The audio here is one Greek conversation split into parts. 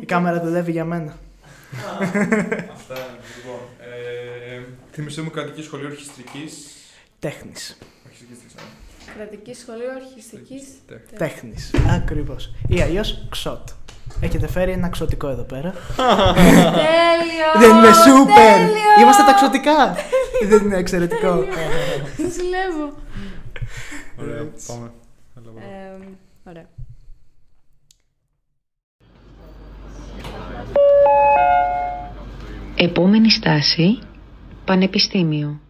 Η κάμερα δουλεύει για μένα. Αυτά λοιπόν. Ε, Θυμηθούμε μου κρατική σχολή ορχιστρικής. Τέχνης. Κρατική σχολείο αρχιστική. Τέχνης. Ακριβώς. Ή αλλιώς ξότ. Έχετε φέρει ένα ξωτικό εδώ πέρα. Τέλειο! Δεν είναι σούπερ! Τέλειο! Είμαστε τα ξωτικά! Δεν είναι εξαιρετικό. Ζηλεύω. Ωραία, Έτσι. πάμε. Έλα, πάμε. Ε, Ωραία. Επόμενη στάση, Πανεπιστήμιο.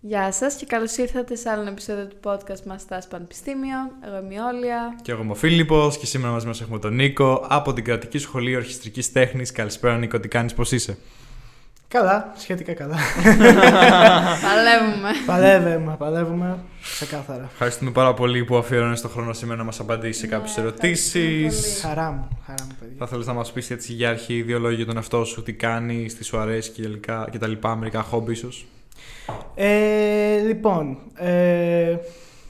Γεια σας και καλώς ήρθατε σε άλλο ένα επεισόδιο του podcast μας στα Πανεπιστήμιο. Εγώ είμαι η Όλια. Και εγώ είμαι ο Φίλιππος και σήμερα μαζί μας έχουμε τον Νίκο από την Κρατική Σχολή Ορχιστρικής Τέχνης. Καλησπέρα Νίκο, τι κάνεις, πώς είσαι; Καλά, σχετικά καλά. Παλεύουμε. παλεύουμε, παλεύουμε. Ξεκάθαρα. Ευχαριστούμε πάρα πολύ που αφιέρωνες τον χρόνο σήμερα να μας απαντήσεις σε Ναι, κάποιες ευχαριστούμε ερωτήσεις. πολύ. Χαρά μου, χαρά μου, παιδιά. Θα θέλεις να μας πεις έτσι για αρχή δύο λόγια για τον εαυτό σου, τι κάνεις, τι σου αρέσει και, τελικά- και τα λοιπά, μερικά χόμπι ίσως. Ε, λοιπόν, ε,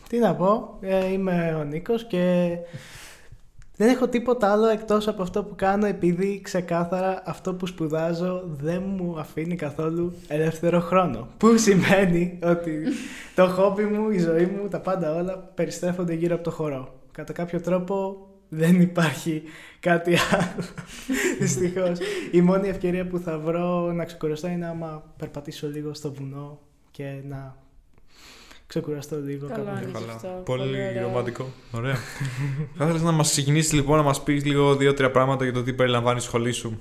τι να πω, ε, είμαι ο Νίκος και δεν έχω τίποτα άλλο εκτός από αυτό που κάνω επειδή ξεκάθαρα αυτό που σπουδάζω δεν μου αφήνει καθόλου ελεύθερο χρόνο. Που σημαίνει ότι το χόμπι μου, η ζωή μου, τα πάντα όλα περιστρέφονται γύρω από το χορό. Κατά κάποιο τρόπο δεν υπάρχει κάτι άλλο. Δυστυχώς. Η μόνη ευκαιρία που θα βρω να ξεκουραστώ είναι άμα περπατήσω λίγο στο βουνό και να ξεκουραστώ λίγο Καλό κάπου. είναι. και Καλά. αυτό. Πολύ, Πολύ ωραίο. ρομαντικό. Ωραία. Θα ήθελες να μας ξεκινήσεις λοιπόν να μας πεις λίγο δύο-τρία πράγματα για το τι περιλαμβάνει η σχολή σου;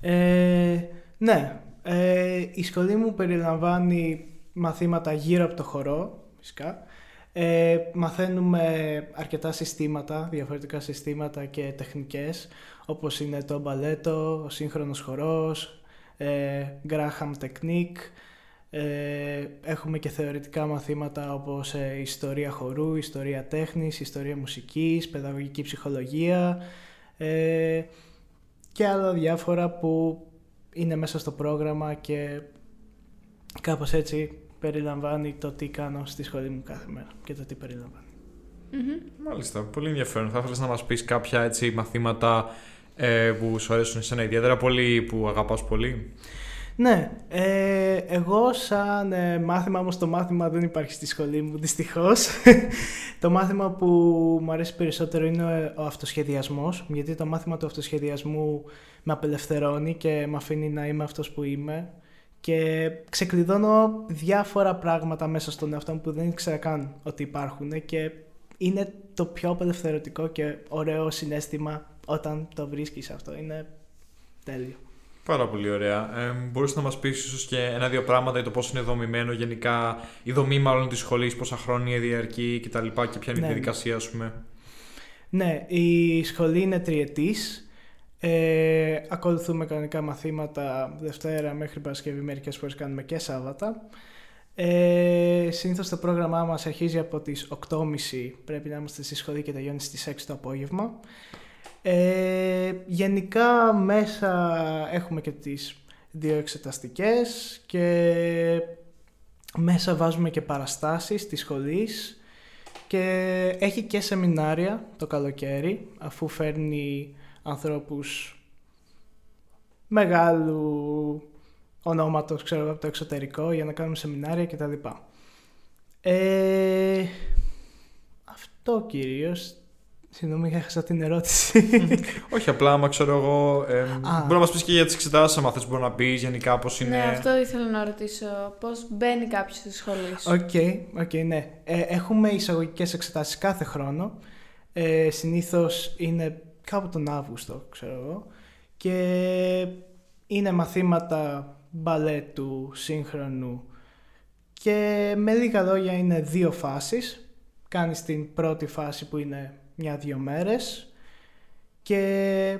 Ε, ναι, ε, η σχολή μου περιλαμβάνει μαθήματα γύρω από το χορό, φυσικά. Ε, μαθαίνουμε αρκετά συστήματα, διαφορετικά συστήματα και τεχνικές, όπως είναι το μπαλέτο, ο σύγχρονος χορός, ε, Graham Technique. Ε, έχουμε και θεωρητικά μαθήματα όπως ε, ιστορία χορού, ιστορία τέχνης, ιστορία μουσικής, παιδαγωγική ψυχολογία ε, και άλλα διάφορα που είναι μέσα στο πρόγραμμα και κάπως έτσι περιλαμβάνει το τι κάνω στη σχολή μου κάθε μέρα και το τι περιλαμβάνει. Μμμ. Μάλιστα, πολύ ενδιαφέρον. Θα ήθελες να μας πεις κάποια έτσι μαθήματα ε, που σου αρέσουν εσένα ιδιαίτερα πολύ, που αγαπάς πολύ; Ναι, ε, εγώ σαν ε, μάθημα, όμως το μάθημα δεν υπάρχει στη σχολή μου δυστυχώς. το μάθημα που μου αρέσει περισσότερο είναι ο αυτοσχεδιασμός, γιατί το μάθημα του αυτοσχεδιασμού με απελευθερώνει και με αφήνει να είμαι αυτός που είμαι και ξεκλειδώνω διάφορα πράγματα μέσα στον εαυτό μου που δεν ήξερα καν ότι υπάρχουν και είναι το πιο απελευθερωτικό και ωραίο συνέστημα όταν το βρίσκεις αυτό. Είναι τέλειο. Πάρα πολύ ωραία. Ε, μπορείς να μας πεις ίσως και ένα-δύο πράγματα για το πώς είναι δομημένο γενικά, η δομή μάλλον της σχολής, πόσα χρόνια διαρκεί και τα λοιπά και ποια είναι Ναι, η ναι. διαδικασία, ας πούμε. Ναι, η σχολή είναι τριετής. Ε, ακολουθούμε κανονικά μαθήματα Δευτέρα μέχρι Παρασκευή, μερικές φορές κάνουμε και Σάββατα. Ε, συνήθως το πρόγραμμά μας αρχίζει από τις 8.30, πρέπει να είμαστε στη σχολή και τελειώνει στις 6 το απόγευμα. Ε, γενικά μέσα έχουμε και τις δύο εξεταστικές και μέσα βάζουμε και παραστάσεις της σχολής και έχει και σεμινάρια το καλοκαίρι αφού φέρνει ανθρώπους μεγάλου ονόματος ξέρω εγώ, από το εξωτερικό για να κάνουμε σεμινάρια κτλ. Ε, αυτό κυρίως. Συγγνώμη, έχασα την ερώτηση. Όχι, απλά άμα ξέρω εγώ. Ε, μπορεί να μας πεις και για τις εξετάσεις, άμα θες μπορεί να πεις γενικά πώς είναι. Ναι, αυτό ήθελα να ρωτήσω. Πώς μπαίνει κάποιος στη σχολή σου. Οκ, οκ, ναι. Ε, έχουμε εισαγωγικές εξετάσεις κάθε χρόνο. Ε, συνήθως είναι κάπου τον Αύγουστο, ξέρω εγώ. Και είναι μαθήματα μπαλέτου, σύγχρονου και με λίγα λόγια είναι δύο φάσεις. Κάνεις την πρώτη φάση που είναι μια-δύο μέρες. Και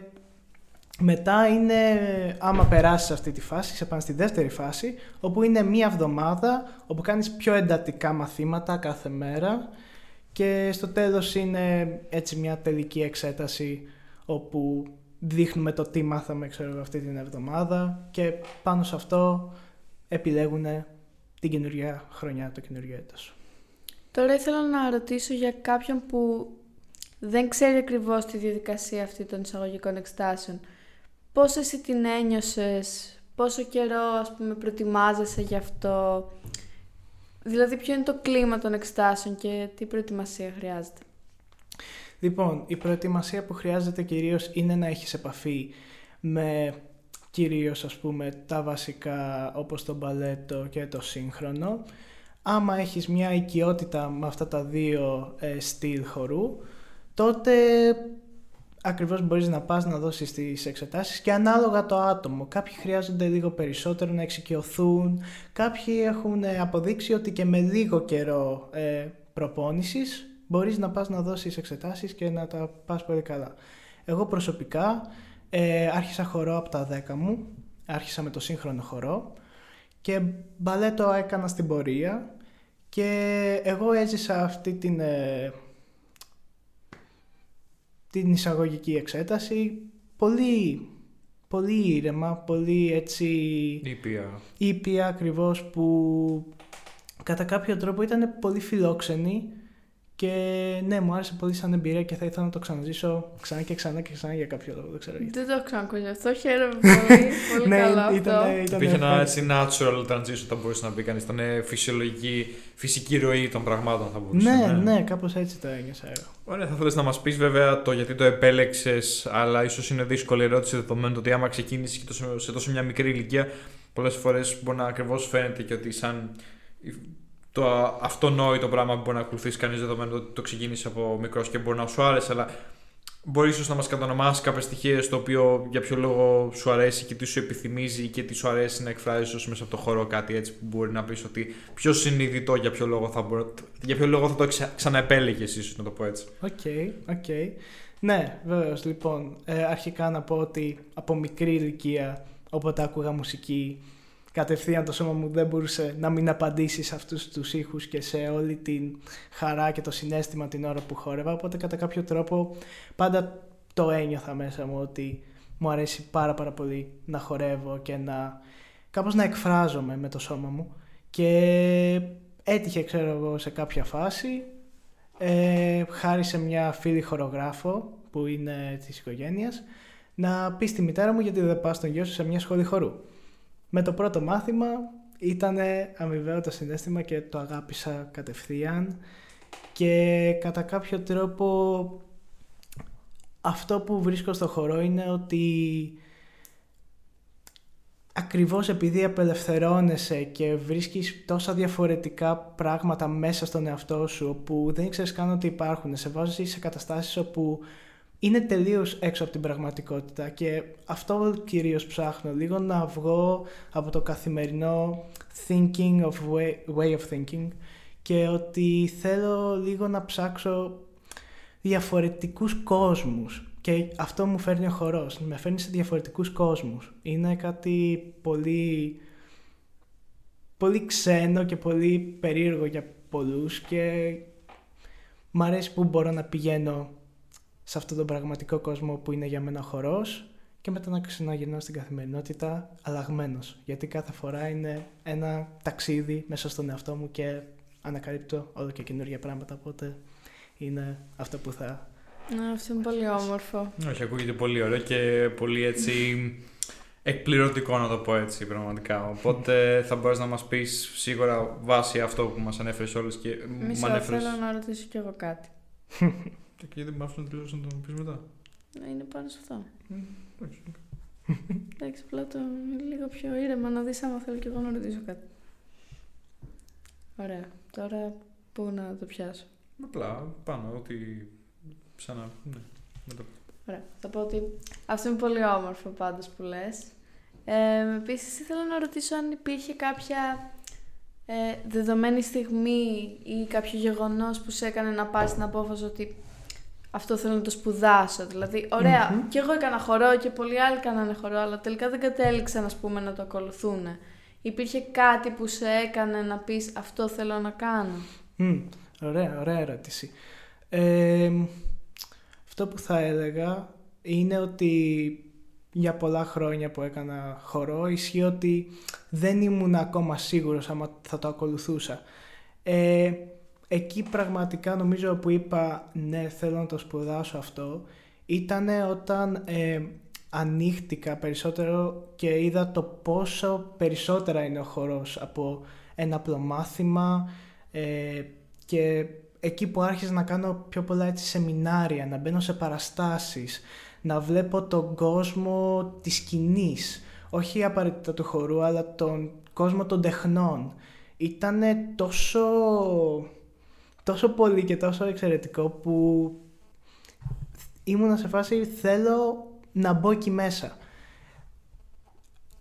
μετά είναι, άμα περάσεις αυτή τη φάση, σε πάνε στη δεύτερη φάση, όπου είναι μία εβδομάδα, όπου κάνεις πιο εντατικά μαθήματα κάθε μέρα. Και στο τέλος είναι έτσι μια τελική εξέταση όπου δείχνουμε το τι μάθαμε ξέρω, εγώ, αυτή την εβδομάδα. Και πάνω σε αυτό επιλέγουν την καινούργια χρονιά, το καινούργιο έτος. Τώρα ήθελα να ρωτήσω για κάποιον που δεν ξέρει ακριβώς τη διαδικασία αυτή των εισαγωγικών εξετάσεων. Πώς εσύ την ένιωσες, πόσο καιρό ας πούμε προετοιμάζεσαι γι' αυτό, δηλαδή ποιο είναι το κλίμα των εξετάσεων και τι προετοιμασία χρειάζεται; Λοιπόν, η προετοιμασία που χρειάζεται κυρίως είναι να έχεις επαφή με κυρίως ας πούμε τα βασικά όπως το μπαλέτο και το σύγχρονο. Άμα έχεις μια οικειότητα με αυτά τα δύο ε, στυλ χορού, τότε ακριβώς μπορείς να πας να δώσεις τις εξετάσεις και ανάλογα το άτομο. Κάποιοι χρειάζονται λίγο περισσότερο να εξοικειωθούν, κάποιοι έχουν αποδείξει ότι και με λίγο καιρό ε, προπόνησης μπορείς να πας να δώσεις εξετάσεις και να τα πας πολύ καλά. Εγώ προσωπικά ε, άρχισα χορό από τα 10 μου, άρχισα με το σύγχρονο χορό και μπαλέτο έκανα στην πορεία και εγώ έζησα αυτή την, ε, την εισαγωγική εξέταση πολύ, πολύ ήρεμα, πολύ έτσι... Ήπια. Ήπια ακριβώς που κατά κάποιο τρόπο ήταν πολύ φιλόξενη και ναι, μου άρεσε πολύ σαν εμπειρία και θα ήθελα να το ξαναζήσω ξανά και ξανά και ξανά για κάποιο λόγο. Δεν ξέρω γιατί. Δεν το έχω ξανακούσει αυτό. Χαίρομαι πολύ. πολύ ναι, καλό ήταν, αυτό. ήταν Υπήρχε ένα ευχάριστο. έτσι natural transition, θα μπορούσε να πει κανείς. Ήταν φυσιολογική, φυσική ροή των πραγμάτων, θα μπορούσε. Ναι, ναι, κάπως έτσι το ένιωσα εγώ. Ωραία, θα ήθελε να μας πεις βέβαια το γιατί το επέλεξες, αλλά ίσως είναι δύσκολη ερώτηση δεδομένου ότι άμα ξεκίνησες και τόσο- σε τόσο μια μικρή ηλικία, πολλές φορές μπορεί να ακριβώς φαίνεται και ότι σαν το αυτονόητο πράγμα που μπορεί να ακολουθήσει κανείς δεδομένου ότι το ξεκίνησε από μικρός και μπορεί να σου άρεσε, αλλά μπορεί ίσως να μας κατονομάσει κάποιες στοιχεία στο οποίο για ποιο λόγο σου αρέσει και τι σου υπενθυμίζει και τι σου αρέσει να εκφράζεις μέσα από το χώρο κάτι έτσι που μπορεί να πεις ότι πιο συνειδητό για ποιο λόγο θα, μπορώ, για ποιο λόγο θα το ξα, ξαναεπέλεγες, ίσως να το πω έτσι. OK, OK. Ναι, βεβαίως. Λοιπόν, ε, αρχικά να πω ότι από μικρή ηλικία, όποτε άκουγα μουσική, κατευθείαν το σώμα μου δεν μπορούσε να μην απαντήσει σε αυτούς τους ήχους και σε όλη την χαρά και το συνέστημα την ώρα που χόρευα, οπότε κατά κάποιο τρόπο πάντα το ένιωθα μέσα μου ότι μου αρέσει πάρα πάρα πολύ να χορεύω και να κάπως να εκφράζομαι με το σώμα μου. Και έτυχε ξέρω εγώ σε κάποια φάση. Ε, χάρη σε μια φίλη χορογράφο που είναι της οικογένειας να πει στη μητέρα μου γιατί δεν πας τον γιο σου σε μια σχολή χορού. Με το πρώτο μάθημα ήταν αμοιβαίο το συνέστημα και το αγάπησα κατευθείαν και κατά κάποιο τρόπο αυτό που βρίσκω στο χορό είναι ότι ακριβώς επειδή απελευθερώνεσαι και βρίσκεις τόσα διαφορετικά πράγματα μέσα στον εαυτό σου όπου δεν ξέρεις καν ότι υπάρχουν, σε βάζεις σε καταστάσεις όπου είναι τελείως έξω από την πραγματικότητα και αυτό κυρίως ψάχνω, λίγο να βγω από το καθημερινό thinking of way, way of thinking και ότι θέλω λίγο να ψάξω διαφορετικούς κόσμους. Και αυτό μου φέρνει ο χορός, με φέρνει σε διαφορετικούς κόσμους. Είναι κάτι πολύ, πολύ ξένο και πολύ περίεργο για πολλούς και μ' αρέσει που μπορώ να πηγαίνω σε αυτόν τον πραγματικό κόσμο που είναι για μένα ο χορός και μετά να ξαναγυρνάω στην καθημερινότητα αλλαγμένος. Γιατί κάθε φορά είναι ένα ταξίδι μέσα στον εαυτό μου και ανακαλύπτω όλο και καινούργια πράγματα, οπότε είναι αυτό που θα Ναι, αυτό είναι πολύ όμορφο. Όχι, ακούγεται πολύ ωραίο και πολύ έτσι εκπληρωτικό να το πω έτσι πραγματικά. Οπότε θα μπορείς να μας πεις σίγουρα βάσει αυτό που μας ανέφερες όλες και Μισό, μου ανέφερες... θέλω να ρωτήσω κι εγώ κάτι. Και γιατί με άφησαν τελείως να το πεις μετά. Ναι, Είναι πάνω σε αυτό. Εντάξει. Εντάξει, απλά το λίγο πιο ήρεμα να δεις άμα θέλω κι εγώ να ρωτήσω κάτι. Ωραία. Τώρα πού να το πιάσω; Απλά πάνω ότι ξανά... Ναι, μετά. Ωραία. Θα πω ότι αυτό είναι πολύ όμορφο πάντως που λες. Ε, επίσης ήθελα να ρωτήσω αν υπήρχε κάποια ε, δεδομένη στιγμή ή κάποιο γεγονός που σε έκανε να πάρεις την απόφαση ότι αυτό θέλω να το σπουδάσω. Δηλαδή, ωραία, Μμμ. και εγώ έκανα χορό και πολλοί άλλοι κάνανε χορό, αλλά τελικά δεν κατέληξαν ας πούμε, να το ακολουθούν. Υπήρχε κάτι που σε έκανε να πεις αυτό θέλω να κάνω. Μμ, ωραία, ωραία ερώτηση. Ε, αυτό που θα έλεγα είναι ότι για πολλά χρόνια που έκανα χορό ισχύει ότι δεν ήμουν ακόμα σίγουρος άμα θα το ακολουθούσα. Ε, εκεί πραγματικά νομίζω που είπα ναι θέλω να το σπουδάσω αυτό ήταν όταν ε, ανοίχτηκα περισσότερο και είδα το πόσο περισσότερα είναι ο χορός από ένα απλό μάθημα ε, και εκεί που άρχισα να κάνω πιο πολλά έτσι σεμινάρια, να μπαίνω σε παραστάσεις, να βλέπω τον κόσμο της σκηνής, όχι απαραίτητα του χορού, αλλά τον κόσμο των τεχνών. Ήταν τόσο, τόσο πολύ και τόσο εξαιρετικό που ήμουνα σε φάση θέλω να μπω εκεί μέσα.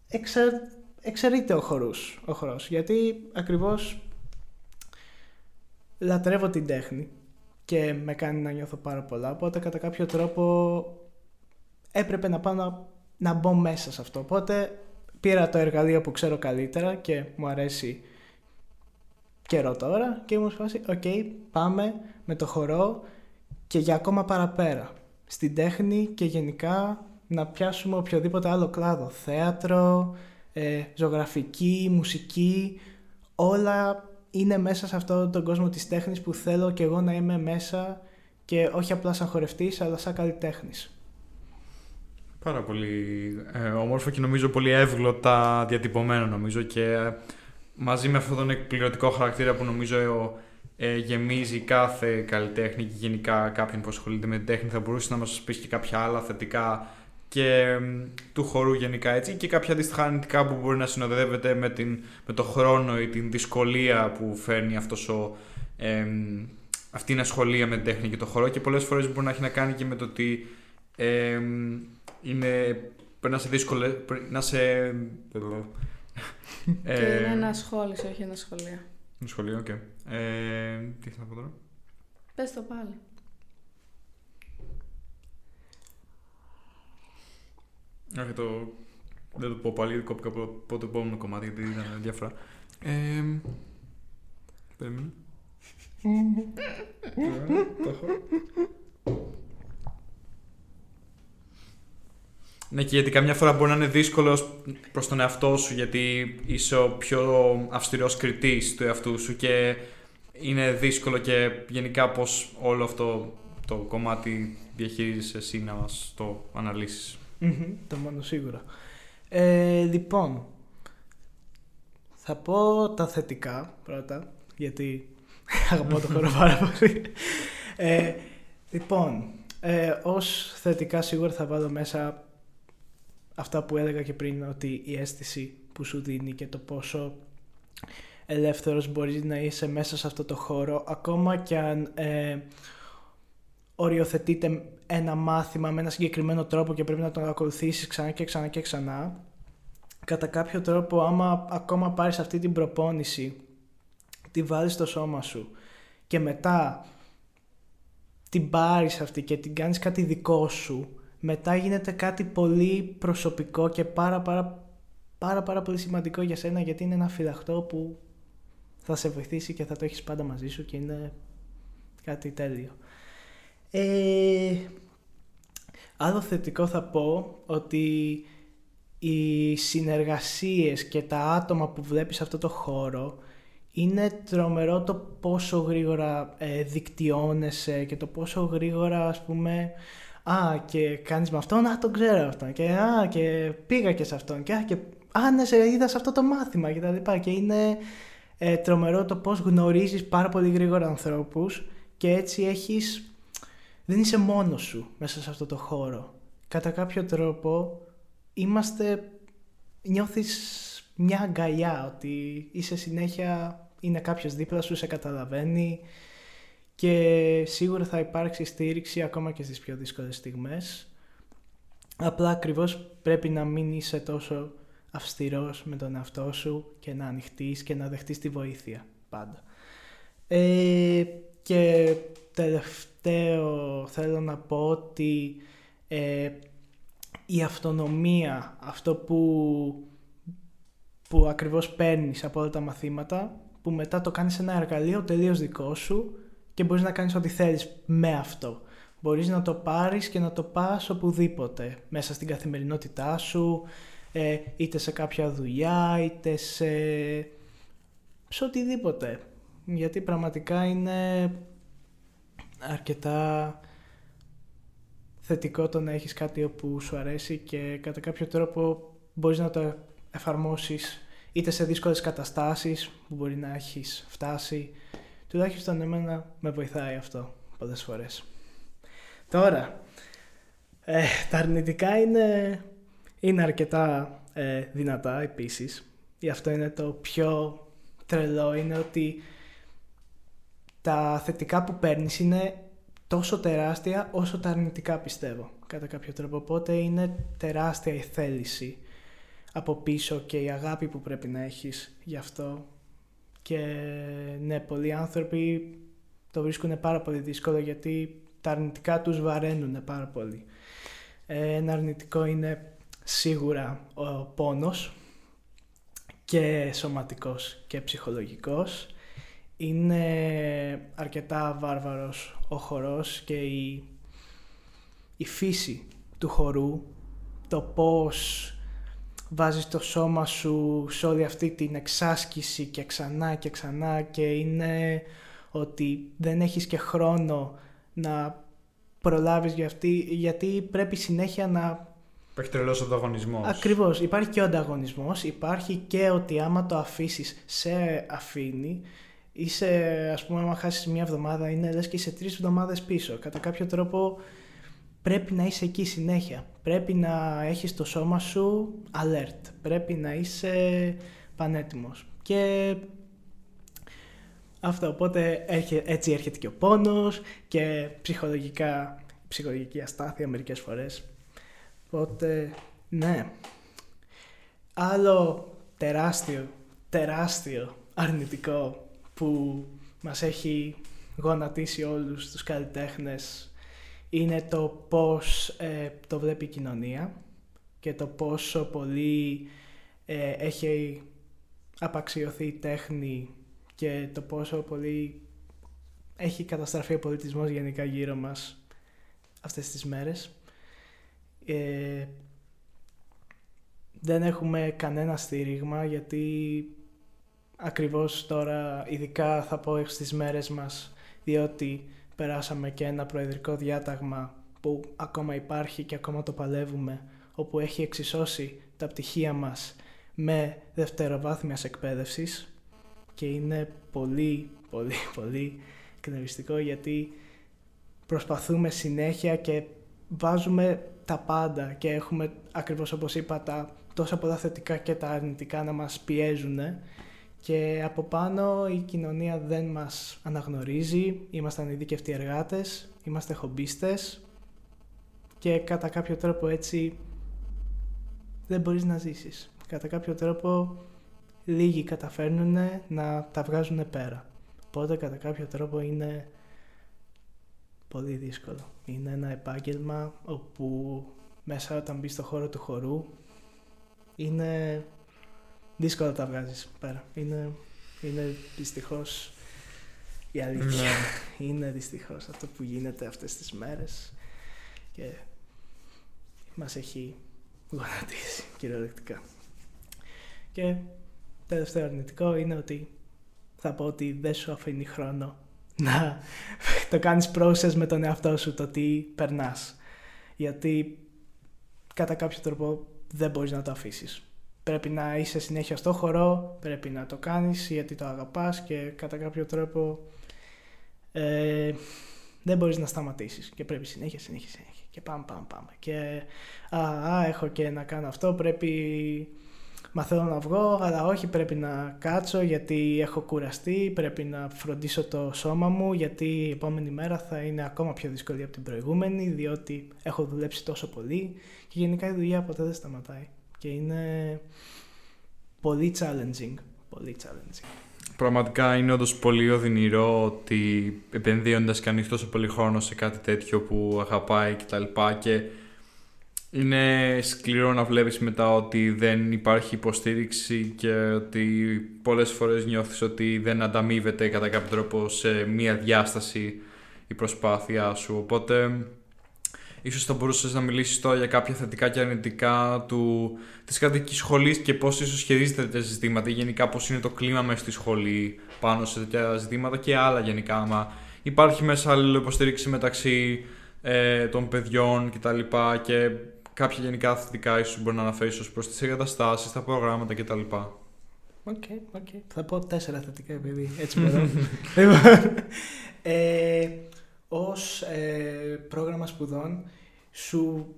Εξε, εξαιρείται ο χορούς, ο χορός, γιατί ακριβώς λατρεύω την τέχνη και με κάνει να νιώθω πάρα πολλά, οπότε κατά κάποιο τρόπο έπρεπε να πάω να, να μπω μέσα σε αυτό. Οπότε πήρα το εργαλείο που ξέρω καλύτερα και μου αρέσει καιρό τώρα και ήμουν φάση, οκ, πάμε με το χορό και για ακόμα παραπέρα. Στην τέχνη και γενικά να πιάσουμε οποιοδήποτε άλλο κλάδο. Θέατρο, ε, ζωγραφική, μουσική, όλα είναι μέσα σε αυτόν τον κόσμο της τέχνης που θέλω και εγώ να είμαι μέσα και όχι απλά σαν χορευτής αλλά σαν καλλιτέχνης. Πάρα πολύ ε, όμορφο και νομίζω πολύ εύγλωτα διατυπωμένο νομίζω και ε, μαζί με αυτόν τον εκπληρωτικό χαρακτήρα που νομίζω ε, γεμίζει κάθε καλλιτέχνη και γενικά κάποιον που ασχολείται με την τέχνη θα μπορούσε να μας πεις και κάποια άλλα θετικά και του χορού γενικά έτσι και κάποια αντίστοιχα αρνητικά που μπορεί να συνοδεύεται με, την, με το χρόνο ή την δυσκολία που φέρνει αυτός ο, ε, αυτή η ασχολία με την τέχνη και το χορό. Και πολλές φορές μπορεί να έχει να κάνει και με το ότι ε, είναι, πρέπει να σε δύσκολο, να σε... και είναι ένα σχόλιο, όχι ένα σχολείο. Ένα σχολείο, OK. Okay. Ε, τι θα πω τώρα; Πες το πάλι. Όχι, το... δεν το πω πάλι, κόπηκα από το επόμενο κομμάτι γιατί ήταν διάφορα. Ε, περίμενε. το έχω. Ναι, και γιατί καμιά φορά μπορεί να είναι δύσκολο προς τον εαυτό σου, γιατί είσαι ο πιο αυστηρός κριτής του εαυτού σου και είναι δύσκολο και γενικά πώς όλο αυτό το κομμάτι διαχειρίζεσαι εσύ να μας το αναλύσεις το μόνο σίγουρα. Ε, λοιπόν, θα πω τα θετικά πρώτα, γιατί αγαπώ το χώρο πάρα πολύ. Ε, λοιπόν, ε, ως θετικά σίγουρα θα βάλω μέσα αυτά που έλεγα και πριν, ότι η αίσθηση που σου δίνει και το πόσο ελεύθερος μπορείς να είσαι μέσα σε αυτό το χώρο, ακόμα και αν ε, οριοθετείται ένα μάθημα με ένα συγκεκριμένο τρόπο και πρέπει να το ακολουθήσεις ξανά και ξανά και ξανά, κατά κάποιο τρόπο άμα ακόμα πάρεις αυτή την προπόνηση, τη βάλεις στο σώμα σου και μετά την πάρεις αυτή και την κάνεις κάτι δικό σου, μετά γίνεται κάτι πολύ προσωπικό και πάρα πάρα πάρα πάρα πολύ σημαντικό για σένα γιατί είναι ένα φυλαχτό που θα σε βοηθήσει και θα το έχεις πάντα μαζί σου και είναι κάτι τέλειο. Ε, άλλο θετικό θα πω ότι οι συνεργασίες και τα άτομα που βλέπεις σε αυτό το χώρο είναι τρομερό το πόσο γρήγορα ε, δικτυώνεσαι και το πόσο γρήγορα ας πούμε Α, και κάνεις με αυτόν, α, τον ξέρω αυτόν. Και α, και πήγα και σε αυτόν. Και α, και α, ναι, σε είδα σε αυτό το μάθημα και τα λοιπά. Και είναι ε, τρομερό το πώς γνωρίζεις πάρα πολύ γρήγορα ανθρώπους και έτσι έχεις δεν είσαι μόνος σου μέσα σε αυτό το χώρο. Κατά κάποιο τρόπο είμαστε, νιώθεις μια αγκαλιά ότι είσαι συνέχεια, είναι κάποιος δίπλα σου, σε καταλαβαίνει και σίγουρα θα υπάρξει στήριξη ακόμα και στις πιο δύσκολες στιγμές. Απλά ακριβώς πρέπει να μην είσαι τόσο αυστηρός με τον εαυτό σου και να ανοιχτείς και να δεχτείς τη βοήθεια πάντα. Ε, και τελευταίο θέλω να πω ότι ε, η αυτονομία, αυτό που, που ακριβώς παίρνεις από όλα τα μαθήματα, που μετά το κάνεις ένα εργαλείο τελείως δικό σου και μπορείς να κάνεις ό,τι θέλεις με αυτό. Μπορείς να το πάρεις και να το πας οπουδήποτε, μέσα στην καθημερινότητά σου, ε, είτε σε κάποια δουλειά, είτε σε, σε οτιδήποτε γιατί πραγματικά είναι αρκετά θετικό το να έχεις κάτι όπου σου αρέσει και κατά κάποιο τρόπο μπορείς να το εφαρμόσεις είτε σε δύσκολες καταστάσεις που μπορεί να έχεις φτάσει. Τουλάχιστον εμένα με βοηθάει αυτό πολλές φορές. Τώρα, ε, τα αρνητικά είναι, είναι αρκετά ε, δυνατά επίσης. Γι' αυτό είναι το πιο τρελό, είναι ότι τα θετικά που παίρνεις είναι τόσο τεράστια όσο τα αρνητικά πιστεύω κατά κάποιο τρόπο. Οπότε είναι τεράστια η θέληση από πίσω και η αγάπη που πρέπει να έχεις γι' αυτό. Και ναι, πολλοί άνθρωποι το βρίσκουν πάρα πολύ δύσκολο γιατί τα αρνητικά τους βαραίνουν πάρα πολύ. Ε, ένα αρνητικό είναι σίγουρα ο πόνος και σωματικός και ψυχολογικός. Είναι αρκετά βάρβαρος ο χορός και η, η φύση του χορού, το πώς βάζεις το σώμα σου σε όλη αυτή την εξάσκηση και ξανά και ξανά και είναι ότι δεν έχεις και χρόνο να προλάβεις για αυτή, γιατί πρέπει συνέχεια να... Υπάρχει τρελός ανταγωνισμός. Ακριβώς, υπάρχει και ο ανταγωνισμός, υπάρχει και ότι άμα το αφήσεις σε αφήνει, είσαι ας πούμε άμα χάσεις μια εβδομάδα είναι λες και είσαι τρεις εβδομάδες πίσω. Κατά κάποιο τρόπο πρέπει να είσαι εκεί συνέχεια. Πρέπει να έχεις το σώμα σου alert. Πρέπει να είσαι πανέτοιμος. Και αυτό, οπότε έτσι έρχεται και ο πόνος και ψυχολογικά, ψυχολογική αστάθεια μερικές φορές. Οπότε, ναι. Άλλο τεράστιο, τεράστιο αρνητικό που μας έχει γονατίσει όλους τους καλλιτέχνες είναι το πώς ε, το βλέπει η κοινωνία και το πόσο πολύ ε, έχει απαξιωθεί η τέχνη και το πόσο πολύ έχει καταστραφεί ο πολιτισμός γενικά γύρω μας αυτές τις μέρες. Ε, δεν έχουμε κανένα στήριγμα γιατί ακριβώς τώρα ειδικά θα πω στις μέρες μας διότι περάσαμε και ένα προεδρικό διάταγμα που ακόμα υπάρχει και ακόμα το παλεύουμε, όπου έχει εξισώσει τα πτυχία μας με δευτεροβάθμιας εκπαίδευσης και είναι πολύ, πολύ, πολύ εκνευριστικό γιατί προσπαθούμε συνέχεια και βάζουμε τα πάντα και έχουμε ακριβώς όπως είπα τα τόσα πολλά θετικά και τα αρνητικά να μας πιέζουν και από πάνω η κοινωνία δεν μας αναγνωρίζει, είμαστε ανειδικευτοί εργάτες, είμαστε χομπίστες και κατά κάποιο τρόπο έτσι δεν μπορείς να ζήσεις. Κατά κάποιο τρόπο λίγοι καταφέρνουν να τα βγάζουν πέρα. Οπότε κατά κάποιο τρόπο είναι πολύ δύσκολο. Είναι ένα επάγγελμα όπου μέσα όταν μπεις στο χώρο του χορού είναι δύσκολα τα βγάζεις πέρα. Είναι, είναι δυστυχώς η αλήθεια. Ναι. είναι δυστυχώς αυτό που γίνεται αυτές τις μέρες και μας έχει γονατίσει κυριολεκτικά. Και τελευταίο αρνητικό είναι ότι θα πω ότι δεν σου αφήνει χρόνο να το κάνεις process με τον εαυτό σου το τι περνάς. Γιατί κατά κάποιο τρόπο δεν μπορείς να το αφήσεις πρέπει να είσαι συνέχεια στο χορό, πρέπει να το κάνεις γιατί το αγαπάς και κατά κάποιο τρόπο ε, δεν μπορείς να σταματήσεις και πρέπει συνέχεια, συνέχεια, συνέχεια και πάμε, πάμε, πάμε. Και α, α, έχω και να κάνω αυτό, πρέπει μα θέλω να βγω, αλλά όχι πρέπει να κάτσω γιατί έχω κουραστεί, πρέπει να φροντίσω το σώμα μου γιατί η επόμενη μέρα θα είναι ακόμα πιο δύσκολη από την προηγούμενη διότι έχω δουλέψει τόσο πολύ και γενικά η δουλειά ποτέ δεν σταματάει και είναι πολύ challenging. Πολύ challenging. Πραγματικά είναι όντως πολύ οδυνηρό ότι επενδύοντας κανείς τόσο πολύ χρόνο σε κάτι τέτοιο που αγαπάει κτλ. Και, και είναι σκληρό να βλέπεις μετά ότι δεν υπάρχει υποστήριξη και ότι πολλές φορές νιώθεις ότι δεν ανταμείβεται κατά κάποιο τρόπο σε μία διάσταση η προσπάθειά σου. Οπότε ίσως θα μπορούσες να μιλήσεις τώρα για κάποια θετικά και αρνητικά του, της κρατικής σχολής και πώς ίσως σχετίζεται τέτοια ζητήματα ή γενικά πώς είναι το κλίμα μέσα στη σχολή πάνω σε τέτοια ζητήματα και άλλα γενικά. Άμα υπάρχει μέσα αλληλοϋποστήριξη μεταξύ ε, των παιδιών κτλ. Και, και κάποια γενικά θετικά ίσως μπορεί να αναφέρεις ως προς τις εγκαταστάσεις, τα προγράμματα κτλ. OK, okay, okay. Θα πω τέσσερα θετικά επειδή έτσι μπορώ. λοιπόν, ε, ως ε, πρόγραμμα σπουδών σου,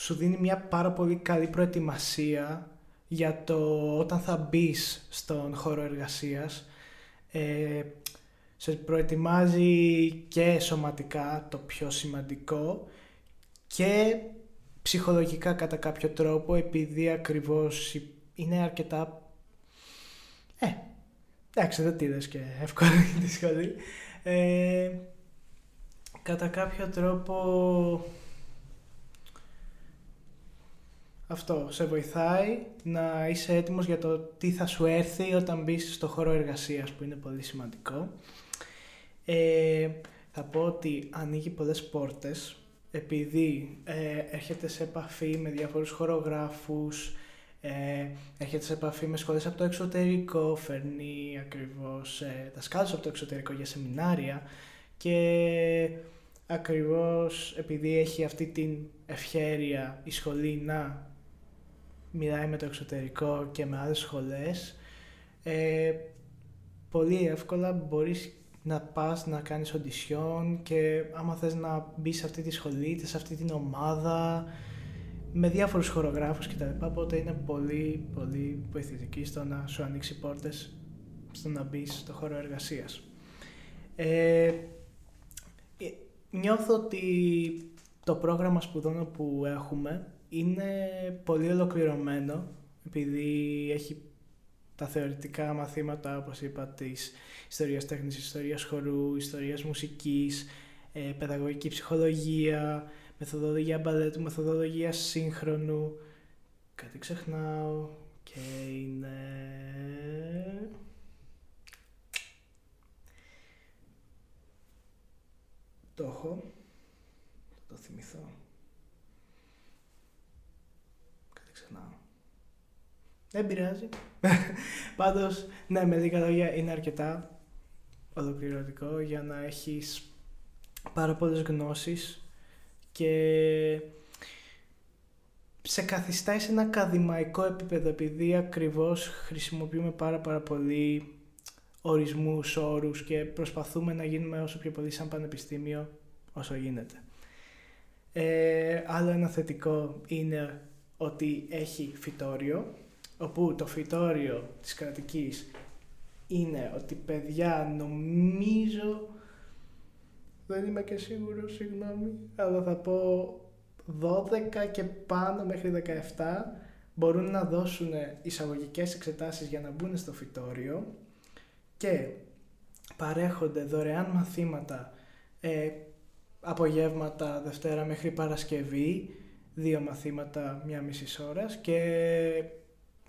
σου δίνει μια πάρα πολύ καλή προετοιμασία για το όταν θα μπεις στον χώρο εργασίας. Ε, σε προετοιμάζει και σωματικά το πιο σημαντικό και ψυχολογικά κατά κάποιο τρόπο επειδή ακριβώς είναι αρκετά ε, εντάξει δεν τη και εύκολα τη σχολή ε, κατά κάποιο τρόπο αυτό σε βοηθάει να είσαι έτοιμος για το τι θα σου έρθει όταν μπεις στο χώρο εργασίας που είναι πολύ σημαντικό. Ε, θα πω ότι ανοίγει πολλές πόρτες επειδή ε, έρχεται σε επαφή με διάφορους χορογράφους, ε, έρχεται σε επαφή με σχολές από το εξωτερικό, φέρνει ακριβώς ε, δασκάλους από το εξωτερικό για σεμινάρια και ακριβώς επειδή έχει αυτή την ευχέρεια η σχολή να μιλάει με το εξωτερικό και με άλλες σχολές, ε, πολύ εύκολα μπορείς να πας να κάνεις οντισιόν και άμα θες να μπεις σε αυτή τη σχολή, σε αυτή την ομάδα, με διάφορους χορογράφους κτλ. Οπότε είναι πολύ πολύ βοηθητική στο να σου ανοίξει πόρτες στο να μπεις στο χώρο εργασίας. Ε, ε, νιώθω ότι το πρόγραμμα σπουδών που έχουμε είναι πολύ ολοκληρωμένο επειδή έχει τα θεωρητικά μαθήματα, όπως είπα, της ιστορίας τέχνης, ιστορίας χορού, ιστορίας μουσικής, ε, παιδαγωγική ψυχολογία, μεθοδολογία μπαλέτου, μεθοδολογία σύγχρονου. Κάτι ξεχνάω και είναι... Το έχω. Θα το θυμηθώ. Κάτι ξεχνάω. Δεν πειράζει. Πάντως, ναι, με λίγα λόγια είναι αρκετά ολοκληρωτικό για να έχεις πάρα πολλές γνώσεις και σε καθιστάει σε ένα ακαδημαϊκό επίπεδο επειδή ακριβώς χρησιμοποιούμε πάρα πάρα πολύ ορισμούς, όρους και προσπαθούμε να γίνουμε όσο πιο πολύ σαν πανεπιστήμιο όσο γίνεται. Ε, άλλο ένα θετικό είναι ότι έχει φυτόριο, όπου το φυτόριο της κρατικής είναι ότι παιδιά νομίζω δεν είμαι και σίγουρος, συγγνώμη, αλλά θα πω 12 και πάνω μέχρι 17 μπορούν να δώσουν εισαγωγικές εξετάσεις για να μπουν στο φυτόριο και παρέχονται δωρεάν μαθήματα ε, απογεύματα Δευτέρα μέχρι Παρασκευή, δύο μαθήματα μια μισή ώρας και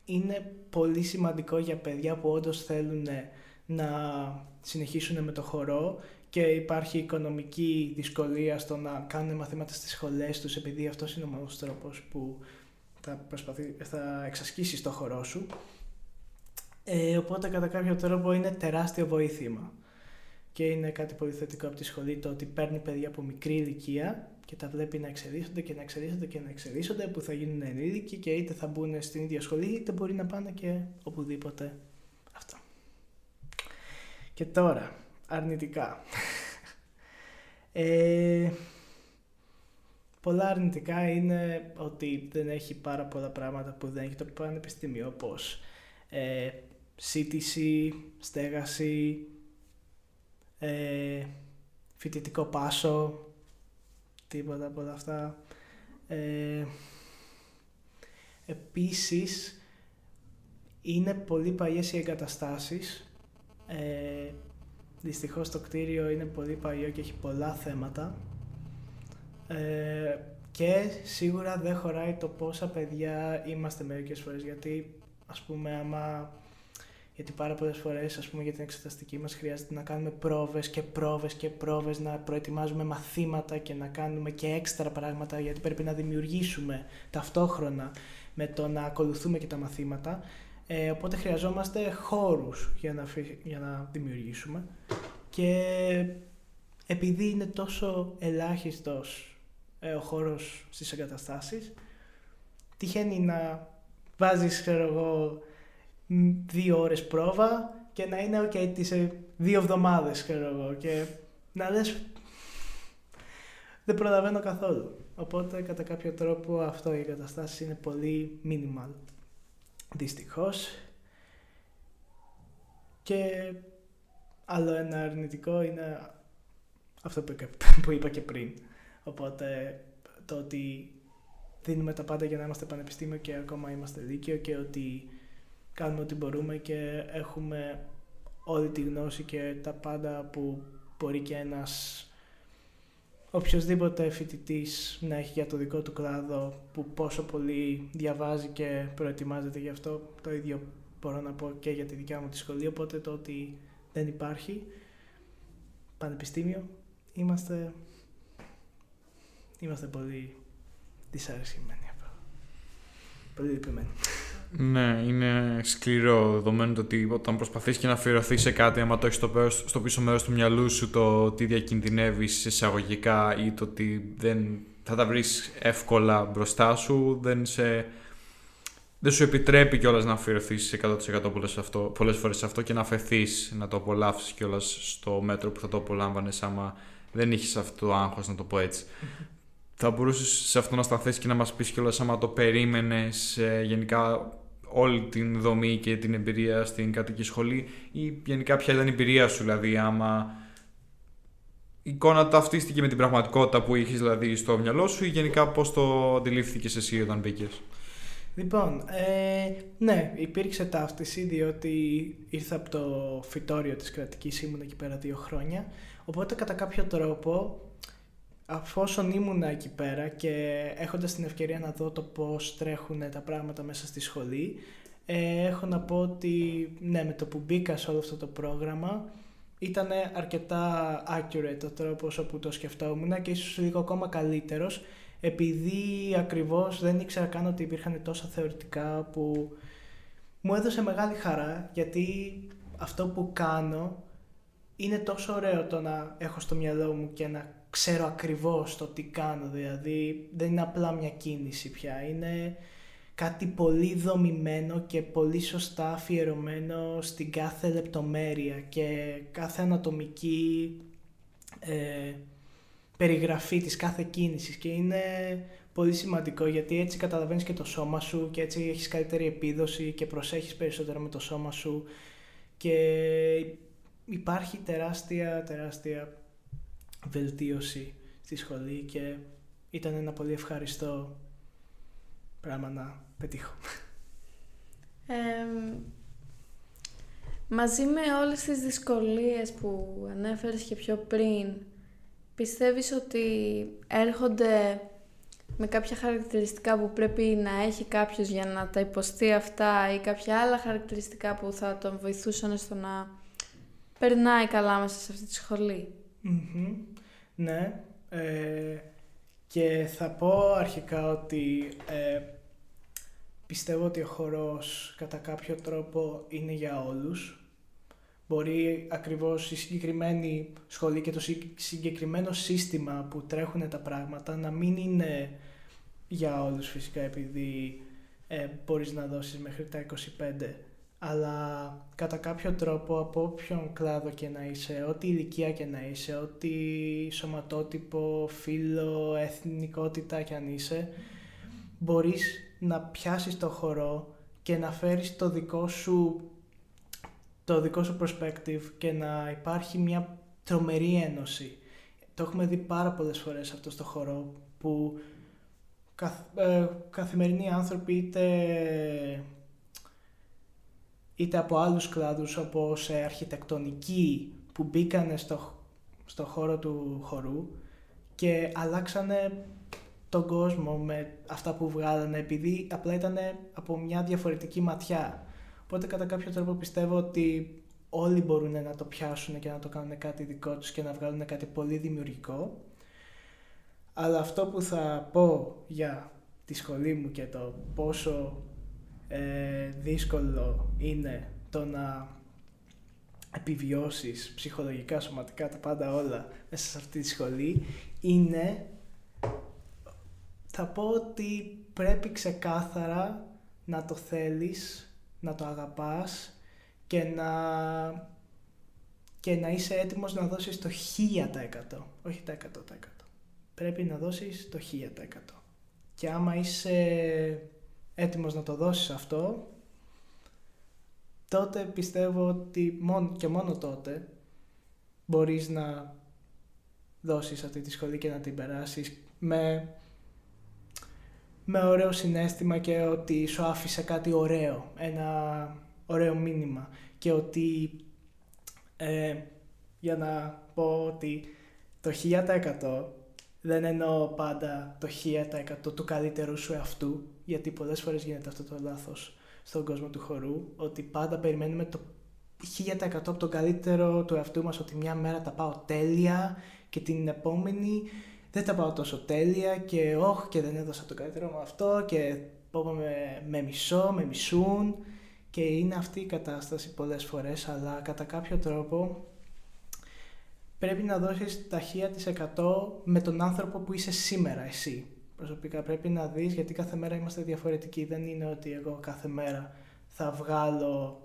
είναι πολύ σημαντικό για παιδιά που όντως θέλουν να συνεχίσουν με το χορό και υπάρχει οικονομική δυσκολία στο να κάνουν μαθήματα στις σχολές τους επειδή αυτός είναι ο μόνος τρόπος που θα, προσπαθεί, θα εξασκήσεις το χορό σου. Ε, οπότε κατά κάποιο τρόπο είναι τεράστιο βοήθημα. Και είναι κάτι πολύ θετικό από τη σχολή το ότι παίρνει παιδιά από μικρή ηλικία και τα βλέπει να εξελίσσονται και να εξελίσσονται και να εξελίσσονται που θα γίνουν ενήλικοι και είτε θα μπουν στην ίδια σχολή είτε μπορεί να πάνε και οπουδήποτε αυτό. Και τώρα, αρνητικά. Ε, πολλά αρνητικά είναι ότι δεν έχει πάρα πολλά πράγματα που δεν έχει το πανεπιστήμιο όπως ε, σύντηση, στέγαση, ε, φοιτητικό πάσο, τίποτα από όλα αυτά. Ε, επίσης, είναι πολύ παλιές οι εγκαταστάσεις. Ε, δυστυχώς το κτίριο είναι πολύ παλιό και έχει πολλά θέματα. Ε, και σίγουρα δεν χωράει το πόσα παιδιά είμαστε μερικές φορές γιατί ας πούμε άμα Γιατί πάρα πολλές φορές, ας πούμε, για την εξεταστική μας χρειάζεται να κάνουμε πρόβες και πρόβες και πρόβες, να προετοιμάζουμε μαθήματα και να κάνουμε και έξτρα πράγματα, γιατί πρέπει να δημιουργήσουμε ταυτόχρονα με το να ακολουθούμε και τα μαθήματα. Ε, οπότε χρειαζόμαστε χώρους για να, για να δημιουργήσουμε και επειδή είναι τόσο ελάχιστος ε, ο χώρος στις εγκαταστάσεις τυχαίνει να βάζεις, ξέρω εγώ, δύο ώρες πρόβα και να είναι ok τις δύο εβδομάδες, ξέρω εγώ, και να λες δεν προλαβαίνω καθόλου. Οπότε κατά κάποιο τρόπο αυτό οι εγκαταστάσει είναι πολύ minimal. Δυστυχώς. Και άλλο ένα αρνητικό είναι αυτό που είπα και πριν. Οπότε το ότι δίνουμε τα πάντα για να είμαστε πανεπιστήμιο και ακόμα είμαστε δίκαιο και ότι κάνουμε ό,τι μπορούμε και έχουμε όλη τη γνώση και τα πάντα που μπορεί και ένας οποιοδήποτε φοιτητής να έχει για το δικό του κλάδο που πόσο πολύ διαβάζει και προετοιμάζεται γι' αυτό. Το ίδιο μπορώ να πω και για τη δικιά μου τη σχολή οπότε το ότι δεν υπάρχει πανεπιστήμιο είμαστε είμαστε πολύ δυσαρεσημένοι πολύ λυπημένοι ναι, είναι σκληρό δεδομένου το ότι όταν προσπαθείς και να αφιερωθεί σε κάτι, άμα το έχεις στο, στο πίσω μέρος του μυαλού σου το ότι διακινδυνεύεις εισαγωγικά ή το ότι δεν θα τα βρεις εύκολα μπροστά σου, δεν, σε, δεν σου επιτρέπει κιόλας να αφιερωθείς 100% πολλές φορές σε αυτό και να αφαιθείς να το απολαύσεις κιόλας στο μέτρο που θα το απολάμβανες άμα δεν είχες αυτό το άγχος, να το πω έτσι. Θα μπορούσες σε αυτό να σταθείς και να μας πεις κιόλας άμα το περίμενες ε, γενικά όλη την δομή και την εμπειρία στην κρατική σχολή ή γενικά ποια ήταν η εμπειρία σου, δηλαδή άμα η εικόνα ταυτίστηκε με την πραγματικότητα που είχες δηλαδή στο μυαλό σου ή γενικά πώς το αντιλήφθηκες εσύ όταν μπήκες; Λοιπόν, ε, ναι, υπήρξε ταύτιση διότι ήρθα από το φυτόριο της κρατικής, ήμουν εκεί πέρα δύο χρόνια, οπότε κατά κάποιο τρόπο αφόσον ήμουν εκεί πέρα και έχοντας την ευκαιρία να δω το πώς τρέχουν τα πράγματα μέσα στη σχολή, ε, έχω να πω ότι ναι, με το που μπήκα σε όλο αυτό το πρόγραμμα ήταν αρκετά accurate ο τρόπος όπου το σκεφτόμουν και ίσως λίγο ακόμα καλύτερος επειδή ακριβώς δεν ήξερα καν ότι υπήρχαν τόσα θεωρητικά που μου έδωσε μεγάλη χαρά γιατί αυτό που κάνω είναι τόσο ωραίο το να έχω στο μυαλό μου και να ξέρω ακριβώς το τι κάνω, δηλαδή δεν είναι απλά μια κίνηση πια, είναι κάτι πολύ δομημένο και πολύ σωστά αφιερωμένο στην κάθε λεπτομέρεια και κάθε ανατομική ε, περιγραφή της κάθε κίνησης. Και είναι πολύ σημαντικό γιατί έτσι καταλαβαίνεις και το σώμα σου και έτσι έχεις καλύτερη επίδοση και προσέχεις περισσότερο με το σώμα σου. Και υπάρχει τεράστια, τεράστια βελτίωση στη σχολή και ήταν ένα πολύ ευχαριστώ πράγμα να πετύχω. μαζί με όλες τις δυσκολίες που ανέφερες και πιο πριν, πιστεύεις ότι έρχονται με κάποια χαρακτηριστικά που πρέπει να έχει κάποιος για να τα υποστεί αυτά ή κάποια άλλα χαρακτηριστικά που θα τον βοηθούσαν στο να περνάει καλά μέσα σε αυτή τη σχολη Ναι. Ε, και θα πω αρχικά ότι ε, πιστεύω ότι ο χορός κατά κάποιο τρόπο είναι για όλους. Μπορεί ακριβώς η συγκεκριμένη σχολή και το συγκεκριμένο σύστημα που τρέχουν τα πράγματα να μην είναι για όλους φυσικά επειδή ε, μπορείς να δώσεις μέχρι τα 25 αλλά κατά κάποιο τρόπο από όποιον κλάδο και να είσαι, ό,τι ηλικία και να είσαι, ό,τι σωματότυπο, φίλο, εθνικότητα και αν είσαι, μπορείς να πιάσεις το χορό και να φέρεις το δικό σου το δικό σου perspective και να υπάρχει μια τρομερή ένωση. Το έχουμε δει πάρα πολλές φορές αυτό στο χορό που ε, καθημερινοί άνθρωποι είτε είτε από άλλους κλάδους όπως αρχιτεκτονική που μπήκανε στο, στο χώρο του χορού και αλλάξανε τον κόσμο με αυτά που βγάλανε επειδή απλά ήταν από μια διαφορετική ματιά. Οπότε κατά κάποιο τρόπο πιστεύω ότι όλοι μπορούν να το πιάσουν και να το κάνουν κάτι δικό τους και να βγάλουν κάτι πολύ δημιουργικό. Αλλά αυτό που θα πω για τη σχολή μου και το πόσο ε, δύσκολο είναι το να επιβιώσεις ψυχολογικά, σωματικά, τα πάντα όλα μέσα σε αυτή τη σχολή είναι θα πω ότι πρέπει ξεκάθαρα να το θέλεις, να το αγαπάς και να, και να είσαι έτοιμος να δώσεις το 1000%, όχι τα 100%. Πρέπει να δώσεις το 1000%. Και άμα είσαι έτοιμος να το δώσεις αυτό, τότε πιστεύω ότι μόνο και μόνο τότε μπορείς να δώσεις αυτή τη σχολή και να την περάσεις με, με ωραίο συνέστημα και ότι σου άφησε κάτι ωραίο, ένα ωραίο μήνυμα και ότι ε, για να πω ότι το 1000% δεν εννοώ πάντα το 1000% του καλύτερου σου εαυτού γιατί πολλές φορές γίνεται αυτό το λάθος στον κόσμο του χορού, ότι πάντα περιμένουμε το 1000% από τον καλύτερο του εαυτού μας, ότι μια μέρα τα πάω τέλεια και την επόμενη δεν τα πάω τόσο τέλεια και όχι και δεν έδωσα το καλύτερο μου αυτό και πω με, με μισό, με μισούν. Και είναι αυτή η κατάσταση πολλές φορές αλλά κατά κάποιο τρόπο πρέπει να δώσεις τα 1000% με τον άνθρωπο που είσαι σήμερα εσύ προσωπικά πρέπει να δεις γιατί κάθε μέρα είμαστε διαφορετικοί. Δεν είναι ότι εγώ κάθε μέρα θα βγάλω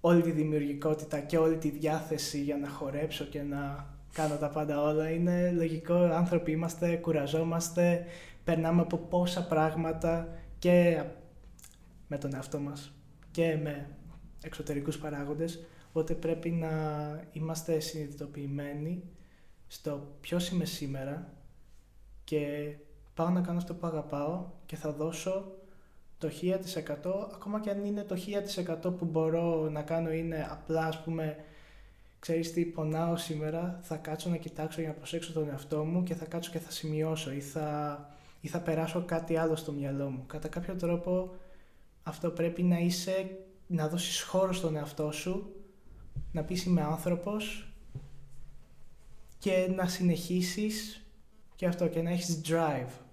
όλη τη δημιουργικότητα και όλη τη διάθεση για να χορέψω και να κάνω τα πάντα όλα. Είναι λογικό, άνθρωποι είμαστε, κουραζόμαστε, περνάμε από πόσα πράγματα και με τον εαυτό μας και με εξωτερικούς παράγοντες, οπότε πρέπει να είμαστε συνειδητοποιημένοι στο ποιος είμαι σήμερα και πάω να κάνω αυτό που αγαπάω και θα δώσω το 1000% ακόμα και αν είναι το 1000% που μπορώ να κάνω είναι απλά ας πούμε ξέρεις τι πονάω σήμερα θα κάτσω να κοιτάξω για να προσέξω τον εαυτό μου και θα κάτσω και θα σημειώσω ή θα, ή θα περάσω κάτι άλλο στο μυαλό μου. Κατά κάποιο τρόπο αυτό πρέπει να είσαι να δώσεις χώρο στον εαυτό σου να πεις είμαι άνθρωπος και να συνεχίσεις και αυτό και να έχεις drive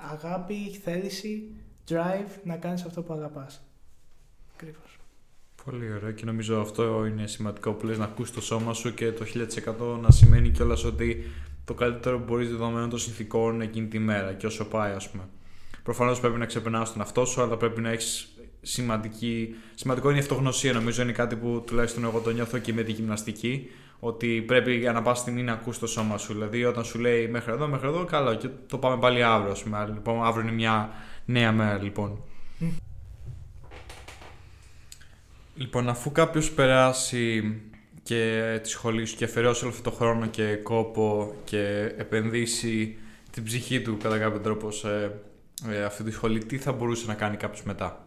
αγάπη, θέληση, drive να κάνεις αυτό που αγαπάς. Ακριβώς. Πολύ ωραίο και νομίζω αυτό είναι σημαντικό που λες να ακούσει το σώμα σου και το 1000% να σημαίνει κιόλας ότι το καλύτερο που μπορείς δεδομένων των συνθηκών εκείνη τη μέρα και όσο πάει ας πούμε. Προφανώς πρέπει να ξεπερνάς τον αυτό σου αλλά πρέπει να έχεις σημαντική... Σημαντικό είναι η αυτογνωσία νομίζω είναι κάτι που τουλάχιστον εγώ το νιώθω και με τη γυμναστική ότι πρέπει για να πα στιγμή να ακούς το σώμα σου. Δηλαδή, όταν σου λέει μέχρι εδώ, μέχρι εδώ, καλά, και το πάμε πάλι αύριο. Ας πούμε. Λοιπόν, αύριο είναι μια νέα μέρα, λοιπόν. Λοιπόν, αφού κάποιος περάσει και τη σχολή σου και αφαιρέσει όλο αυτό το χρόνο και κόπο και επενδύσει την ψυχή του κατά κάποιο τρόπο σε ε, αυτή τη σχολή, τι θα μπορούσε να κάνει κάποιος μετά;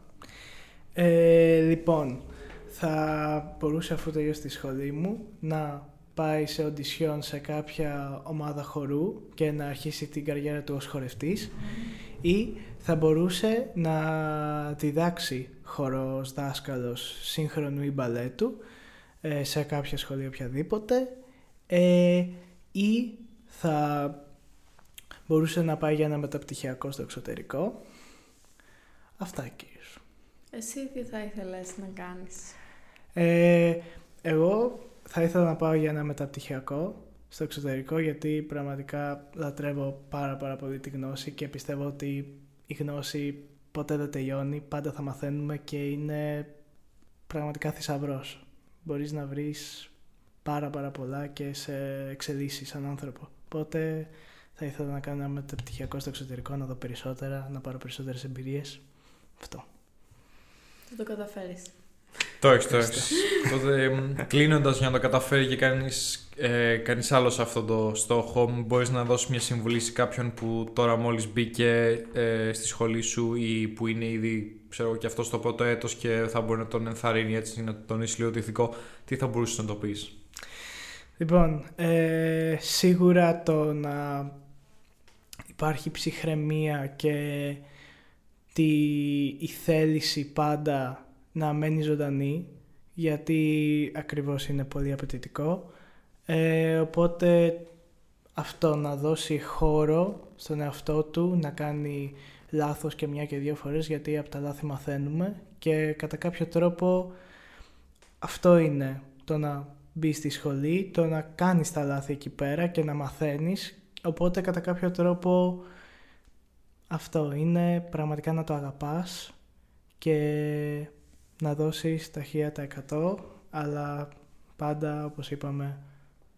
Ε, λοιπόν, θα μπορούσε αφού τελειώσει τη σχολή μου να πάει σε οντισιόν σε κάποια ομάδα χορού και να αρχίσει την καριέρα του ως χορευτής ή θα μπορούσε να διδάξει χορός δάσκαλος σύγχρονου ή μπαλέτου ε, σε κάποια σχολή οποιαδήποτε ε, ή θα μπορούσε να πάει για ένα μεταπτυχιακό στο εξωτερικό. Αυτά κύριος. Εσύ τι θα ήθελες να κάνεις; Ε, εγώ θα ήθελα να πάω για ένα μεταπτυχιακό στο εξωτερικό γιατί πραγματικά λατρεύω πάρα πάρα πολύ τη γνώση και πιστεύω ότι η γνώση ποτέ δεν τελειώνει, πάντα θα μαθαίνουμε και είναι πραγματικά θησαυρός. Μπορείς να βρεις πάρα πάρα πολλά και σε εξελίσσεις σαν άνθρωπο. Οπότε θα ήθελα να κάνω ένα μεταπτυχιακό στο εξωτερικό, να δω περισσότερα, να πάρω περισσότερες εμπειρίες. Αυτό. Θα το καταφέρεις. Το έχεις, το έχεις. Τότε κλείνοντας για να το καταφέρει και κάνεις ε, κανείς άλλο αυτό το στόχο, μπορείς να δώσεις μια συμβουλή σε κάποιον που τώρα μόλις μπήκε ε, στη σχολή σου ή που είναι ήδη ξέρω, και αυτός στο πρώτο έτος και θα μπορεί να τον ενθαρρύνει έτσι να τον τονίσει λίγο το ηθικό. Τι θα μπορούσες να το πεις; Λοιπόν, ε, σίγουρα το να υπάρχει ψυχραιμία και τη, η θέληση πάντα να μένει ζωντανή γιατί ακριβώς είναι πολύ απαιτητικό. Ε, οπότε αυτό να δώσει χώρο στον εαυτό του να κάνει λάθος και μια και δύο φορές γιατί από τα λάθη μαθαίνουμε και κατά κάποιο τρόπο αυτό είναι το να μπει στη σχολή, το να κάνεις τα λάθη εκεί πέρα και να μαθαίνεις οπότε κατά κάποιο τρόπο αυτό είναι πραγματικά να το αγαπάς και να δώσεις τα 1000% αλλά πάντα όπως είπαμε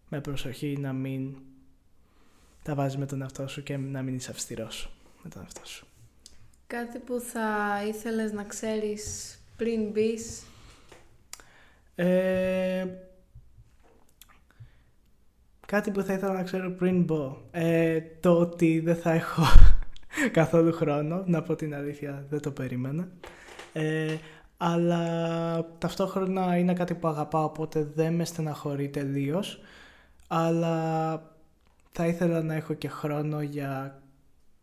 με προσοχή να μην τα βάζεις με τον εαυτό σου και να μην είσαι αυστηρός με τον εαυτό σου. Κάτι που θα ήθελες να ξέρεις πριν μπεις; Ε, κάτι που θα ήθελα να ξέρω πριν μπω. Ε, το ότι δεν θα έχω καθόλου χρόνο, να πω την αλήθεια, δεν το περίμενα. Ε, αλλά ταυτόχρονα είναι κάτι που αγαπάω, οπότε δεν με στεναχωρεί τελείως. Αλλά θα ήθελα να έχω και χρόνο για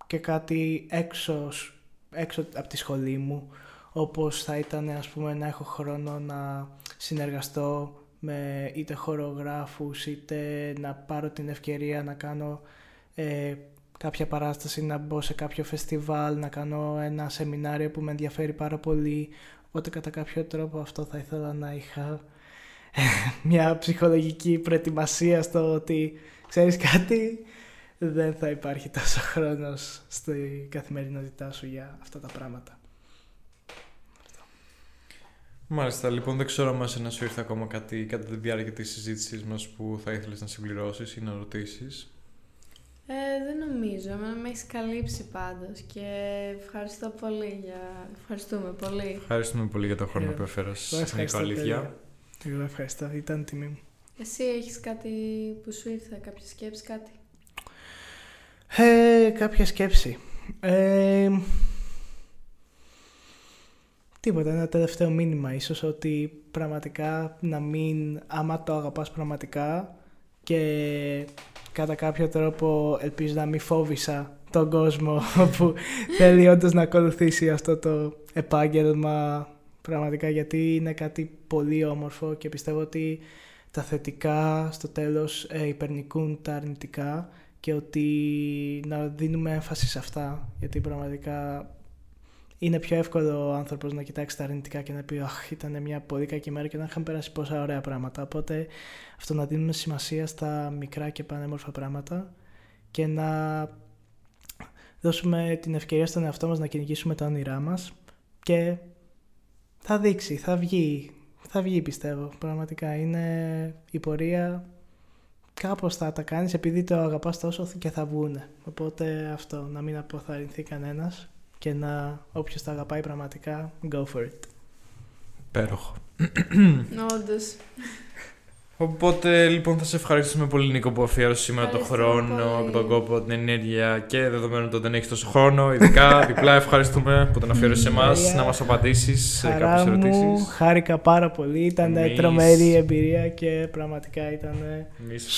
και κάτι έξω, έξω από τη σχολή μου, όπως θα ήταν ας πούμε να έχω χρόνο να συνεργαστώ με είτε χορογράφους είτε να πάρω την ευκαιρία να κάνω ε, κάποια παράσταση, να μπω σε κάποιο φεστιβάλ, να κάνω ένα σεμινάριο που με ενδιαφέρει πάρα πολύ. Οπότε κατά κάποιο τρόπο αυτό θα ήθελα να είχα μια ψυχολογική προετοιμασία στο ότι ξέρεις κάτι δεν θα υπάρχει τόσο χρόνος στη καθημερινότητά σου για αυτά τα πράγματα. Μάλιστα, λοιπόν, δεν ξέρω αν να σου ήρθε ακόμα κάτι κατά τη διάρκεια της συζήτησής μας που θα ήθελες να συμπληρώσεις ή να ρωτήσεις. Ε, δεν νομίζω. Εμένα με έχεις καλύψει πάντως και ευχαριστώ πολύ για. Ευχαριστούμε πολύ. Ευχαριστούμε πολύ για τον χρόνο ε, που έφερες. Ευχαριστώ. Αλήθεια. Εγώ ευχαριστώ. Ήταν τιμή μου. Εσύ έχεις κάτι που σου ήρθε, κάποια σκέψη, κάτι; Ε, κάποια σκέψη. Ε, τίποτα, ένα τελευταίο μήνυμα ίσως ότι πραγματικά να μην, άμα το αγαπάς πραγματικά και κατά κάποιο τρόπο ελπίζω να μην φόβησα τον κόσμο που θέλει όντως να ακολουθήσει αυτό το επάγγελμα. Πραγματικά γιατί είναι κάτι πολύ όμορφο και πιστεύω ότι τα θετικά στο τέλος ε, υπερνικούν τα αρνητικά και ότι να δίνουμε έμφαση σε αυτά γιατί πραγματικά είναι πιο εύκολο ο άνθρωπος να κοιτάξει τα αρνητικά και να πει Αχ, ήταν μια πολύ κακή μέρα και να είχαν περάσει πόσα ωραία πράγματα. Οπότε αυτό να δίνουμε σημασία στα μικρά και πανέμορφα πράγματα και να δώσουμε την ευκαιρία στον εαυτό μας να κυνηγήσουμε τα όνειρά μας και θα δείξει, θα βγει, θα βγει πιστεύω. Πραγματικά είναι η πορεία κάπως θα τα κάνεις επειδή το αγαπάς τόσο και θα βγούνε. Οπότε αυτό, να μην αποθαρρυνθεί κανένας και να όποιος τα αγαπάει πραγματικά, go for it. Πέροχο. Όντως. Οπότε λοιπόν θα σε ευχαριστούμε πολύ Νίκο που αφιέρωσες σήμερα τον χρόνο, πολύ. τον κόπο, την ενέργεια και δεδομένου ότι δεν έχεις τόσο χρόνο. Ειδικά διπλά ευχαριστούμε που τον αφιέρωσες σε εμάς να μας απαντήσεις σε κάποιες ερωτήσεις. Χάρηκα πάρα πολύ. Ήταν τρομερή εμπειρία και πραγματικά ήταν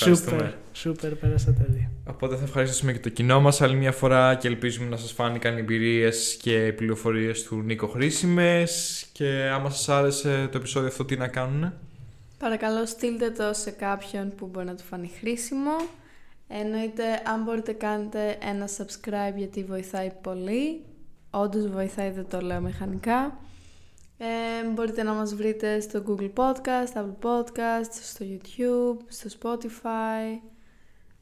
super. Σούπερ, πέρασα τέλεια. Οπότε θα ευχαριστήσουμε και το κοινό μας άλλη μια φορά και ελπίζουμε να σας φάνηκαν οι εμπειρίες και πληροφορίες του Νίκο χρήσιμες. Και άμα σας άρεσε το επεισόδιο αυτό, τι να κάνουν. Παρακαλώ στείλτε το σε κάποιον που μπορεί να του φανεί χρήσιμο. Εννοείται αν μπορείτε κάνετε ένα subscribe γιατί βοηθάει πολύ. Όντως βοηθάει, δεν το λέω μηχανικά. Ε, μπορείτε να μας βρείτε στο Google Podcast, Apple Podcast, στο YouTube, στο Spotify.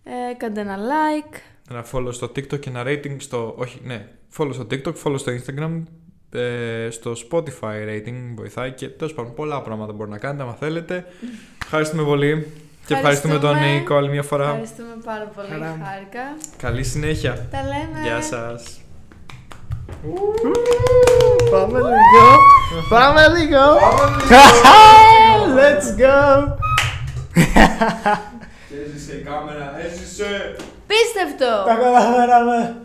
Ε, κάντε ένα like. Ένα follow στο TikTok και ένα rating στο... Όχι, ναι. Follow στο TikTok, follow στο Instagram, ε, στο Spotify rating βοηθάει και τέλος πάντων πολλά πράγματα μπορεί να κάνετε άμα θέλετε. Ευχαριστούμε πολύ. Και ευχαριστούμε τον Νίκο άλλη μια φορά. Ευχαριστούμε πάρα πολύ. Χάρηκα. Καλή συνέχεια. Τα λέμε. Γεια σας. Πάμε λίγο. Πάμε λίγο. Let's go. Έζησε η κάμερα, έζησε. Πίστευτο. Τα καταφέραμε.